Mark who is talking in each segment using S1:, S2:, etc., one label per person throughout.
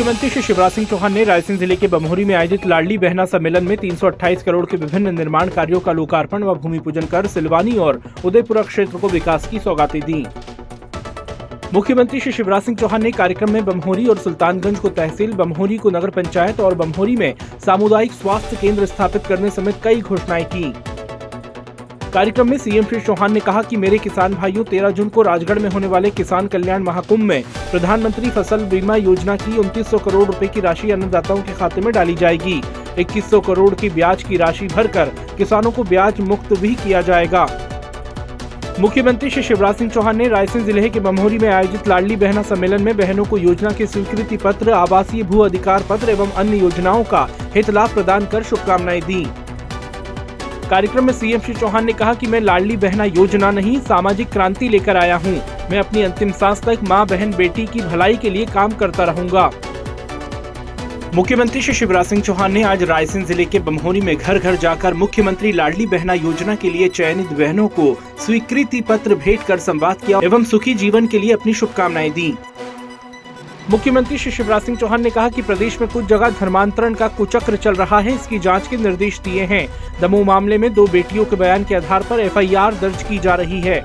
S1: मुख्यमंत्री श्री शिवराज सिंह चौहान ने रायसेन ज़िले के बमोरी में आयोजित लाडली बहना सम्मेलन में 328 करोड़ के विभिन्न निर्माण कार्यों का लोकार्पण व भूमि पूजन कर सिलवानी और उदयपुरा क्षेत्र को विकास की सौगातें दी। मुख्यमंत्री श्री शिवराज सिंह चौहान ने कार्यक्रम में बमहोरी और सुल्तानगंज को तहसील, बमहोरी को नगर पंचायत और बमहोरी में सामुदायिक स्वास्थ्य केंद्र स्थापित करने समेत कई घोषणाएँ की। कार्यक्रम में सीएम श्री चौहान ने कहा कि मेरे किसान भाइयों 13 जून को राजगढ़ में होने वाले किसान कल्याण महाकुंभ में प्रधानमंत्री फ़सल बीमा योजना की 2900 करोड़ रुपए की राशि अन्नदाताओं के खाते में डाली जाएगी। 2100 करोड़ की ब्याज की राशि भरकर किसानों को ब्याज मुक्त भी किया जाएगा। मुख्यमंत्री श्री शिवराज सिंह चौहान ने रायसेन ज़िले के बमहोरी में आयोजित लाडली बहना सम्मेलन में बहनों को योजना के स्वीकृति पत्र, आवासीय भू अधिकार पत्र एवं अन्य योजनाओं का हित लाभ प्रदान कर शुभकामनाएँ दी। कार्यक्रम में सीएम श्री चौहान ने कहा कि मैं लाडली बहना योजना नहीं, सामाजिक क्रांति लेकर आया हूँ। मैं अपनी अंतिम सांस तक माँ, बहन, बेटी की भलाई के लिए काम करता रहूँगा मुख्यमंत्री श्री शिवराज सिंह चौहान ने आज रायसेन ज़िले के बमहोरी में घर घर जाकर मुख्यमंत्री लाडली बहना योजना के लिए चयनित बहनों को स्वीकृति पत्र भेंट कर संवाद किया एवं सुखी जीवन के लिए अपनी शुभकामनाएँ दी मुख्यमंत्री श्री शिवराज सिंह चौहान ने कहा कि प्रदेश में कुछ जगह धर्मांतरण का कुचक्र चल रहा है, इसकी जाँच के निर्देश दिए हैं। दमोह मामले में दो बेटियों के बयान के आधार पर एफआईआर दर्ज की जा रही है।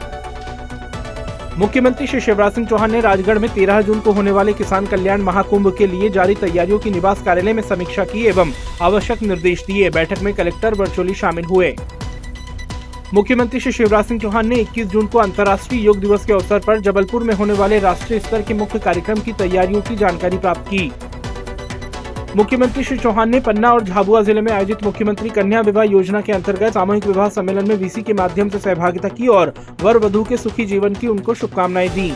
S1: मुख्यमंत्री श्री शिवराज सिंह चौहान ने राजगढ़ में 13 जून को होने वाले किसान कल्याण महाकुंभ के लिए जारी तैयारियों की निवास कार्यालय में समीक्षा की एवं आवश्यक निर्देश दिए। बैठक में कलेक्टर वर्चुअली शामिल हुए। मुख्यमंत्री श्री शिवराज सिंह चौहान ने 21 जून को अंतर्राष्ट्रीय योग दिवस के अवसर पर जबलपुर में होने वाले राष्ट्रीय स्तर के मुख्य कार्यक्रम की तैयारियों की जानकारी प्राप्त की। मुख्यमंत्री श्री चौहान ने पन्ना और झाबुआ ज़िले में आयोजित मुख्यमंत्री कन्या विवाह योजना के अंतर्गत सामूहिक विवाह सम्मेलन में वीसी के माध्यम से सहभागिता की और वर वधु के सुखी जीवन की उनको शुभकामनाएँ दी।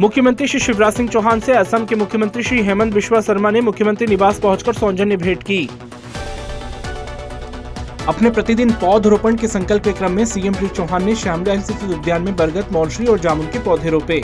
S1: मुख्यमंत्री श्री शिवराज सिंह चौहान से असम के मुख्यमंत्री श्री हेमंत बिश्वा शर्मा ने मुख्यमंत्री निवास पहुंचकर सौजन्य भेंट की। अपने प्रतिदिन पौधरोपण के संकल्प के क्रम में सीएम श्री चौहान ने श्यामला स्थित उद्यान में बरगद, मौलश्री और जामुन के पौधे रोपे।